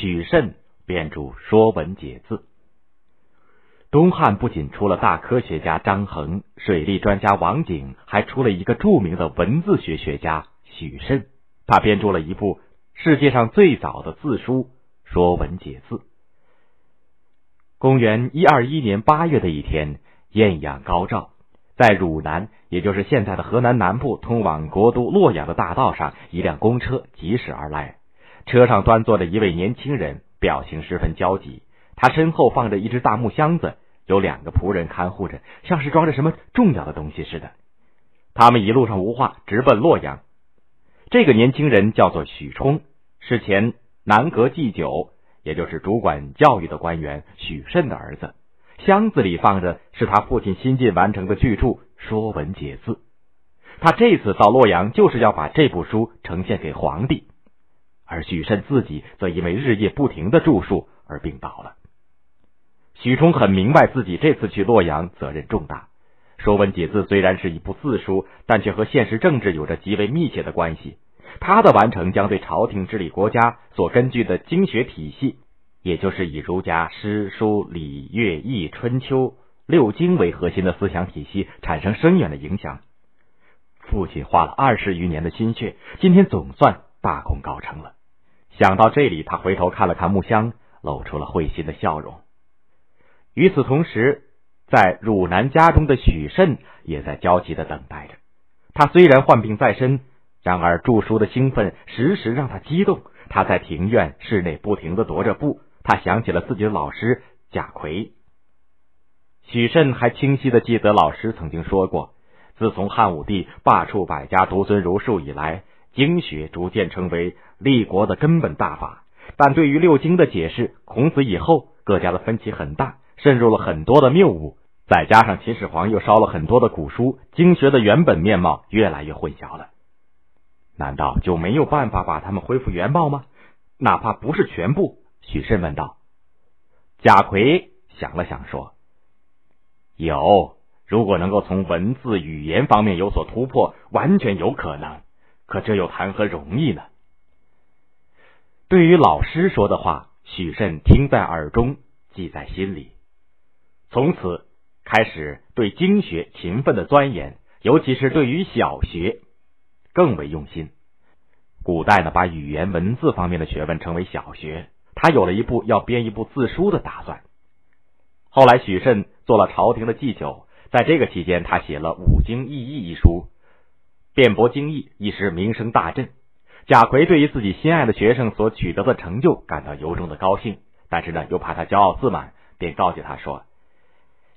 许慎编著《说文解字》。东汉不仅出了大科学家张衡、水利专家王景，还出了一个著名的文字学学家许慎。他编著了一部世界上最早的字书《说文解字》。公元一二一年八月的一天，艳阳高照，在汝南，也就是现在的河南南部，通往国都洛阳的大道上，一辆公车疾驶而来。车上端坐着一位年轻人，表情十分焦急。他身后放着一只大木箱子，有两个仆人看护着，像是装着什么重要的东西似的。他们一路上无话，直奔洛阳。这个年轻人叫做许冲，是前南阁祭酒，也就是主管教育的官员许慎的儿子。箱子里放着是他父亲新近完成的巨著《说文解字》。他这次到洛阳，就是要把这部书呈现给皇帝。而许慎自己则因为日夜不停的著述而病倒了。许冲很明白自己这次去洛阳责任重大，《说文解字》虽然是一部字书，但却和现实政治有着极为密切的关系。它的完成将对朝廷治理国家所根据的经学体系，也就是以儒家诗书礼乐易春秋六经为核心的思想体系产生深远的影响。父亲花了二十余年的心血，今天总算大功告成了。想到这里，他回头看了看木箱，露出了会心的笑容。与此同时，在汝南家中的许慎也在焦急的等待着。他虽然患病在身，然而著书的兴奋时时让他激动。他在庭院、室内不停的踱着步。他想起了自己的老师贾逵。许慎还清晰的记得老师曾经说过：自从汉武帝罢黜百家，独尊儒术以来，经学逐渐成为立国的根本大法。但对于六经的解释，孔子以后各家的分歧很大。渗入了很多的谬误，再加上秦始皇又烧了很多的古书，经学的原本面貌越来越混淆了。难道就没有办法把它们恢复原貌吗？哪怕不是全部？许慎问道。贾逵想了想说：“有，如果能够从文字语言方面有所突破，完全有可能。可这又谈何容易呢？”对于老师说的话，许慎听在耳中，记在心里。从此开始对经学勤奋的钻研，尤其是对于小学更为用心。古代呢，把语言文字方面的学问称为小学。他有了一部要编一部字书的打算。后来许慎做了朝廷的祭酒，在这个期间，他写了《五经异义》一书，辩驳经义，一时名声大振。贾逵对于自己心爱的学生所取得的成就感到由衷的高兴，但是呢，又怕他骄傲自满，便告诫他说。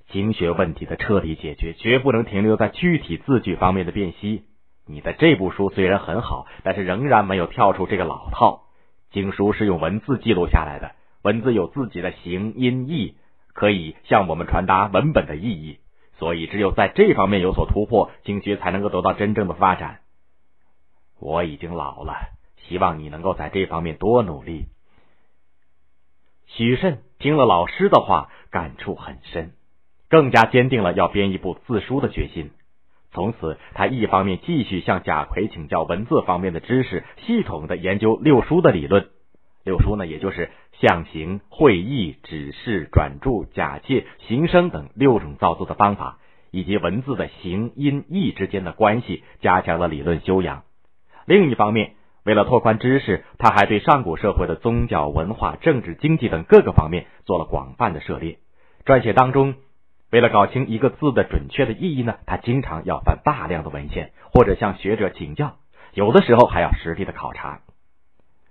经学问题的彻底解决，绝不能停留在具体字句方面的辨析。你的这部书虽然很好，但是仍然没有跳出这个老套。经书是用文字记录下来的，文字有自己的形、音、义，可以向我们传达文本的意义。所以，只有在这方面有所突破，经学才能够得到真正的发展。我已经老了，希望你能够在这方面多努力。许慎听了老师的话，感触很深。更加坚定了要编一部字书的决心。从此，他一方面继续向贾逵请教文字方面的知识，系统的研究六书的理论。六书呢，也就是象形、会意、指示、转注、假借、形声等六种造字的方法，以及文字的形、音、义之间的关系，加强了理论修养。另一方面，为了拓宽知识，他还对上古社会的宗教、文化、政治、经济等各个方面做了广泛的涉猎。撰写当中。为了搞清一个字的准确的意义呢，他经常要翻大量的文献，或者向学者请教，有的时候还要实地的考察。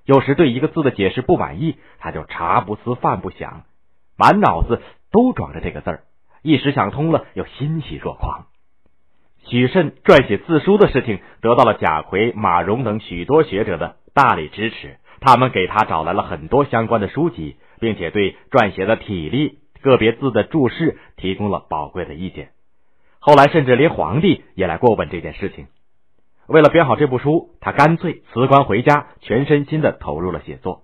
有时对一个字的解释不满意，他就茶不思饭不想，满脑子都装着这个字儿，一时想通了，又欣喜若狂。许慎撰写字书的事情，得到了贾逵、马融等许多学者的大力支持，他们给他找来了很多相关的书籍，并且对撰写的体例。个别字的注释提供了宝贵的意见，后来甚至连皇帝也来过问这件事情。为了编好这部书，他干脆辞官回家，全身心的投入了写作。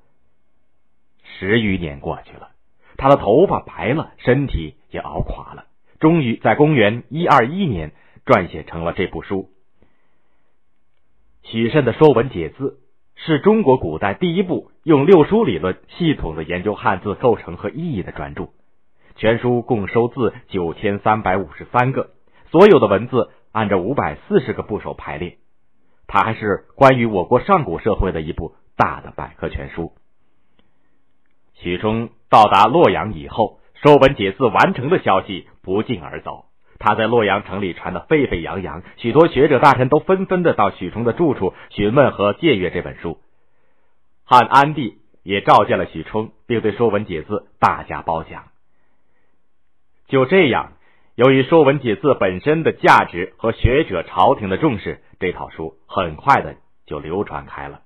十余年过去了，他的头发白了，身体也熬垮了，终于在公元一二一年撰写成了这部书。许慎的《说文解字》是中国古代第一部用六书理论系统的研究汉字构成和意义的专著。全书共收字九千三百五十三个，所有的文字按照五百四十个部首排列。它还是关于我国上古社会的一部大的百科全书。许冲到达洛阳以后，《说文解字》完成的消息不胫而走，他在洛阳城里传得沸沸扬扬，许多学者大臣都纷纷的到许冲的住处询问和借阅这本书。汉安帝也召见了许冲，并对《说文解字》大加褒奖。就这样，由于《说文解字》本身的价值和学者、朝廷的重视，这套书很快的就流传开了。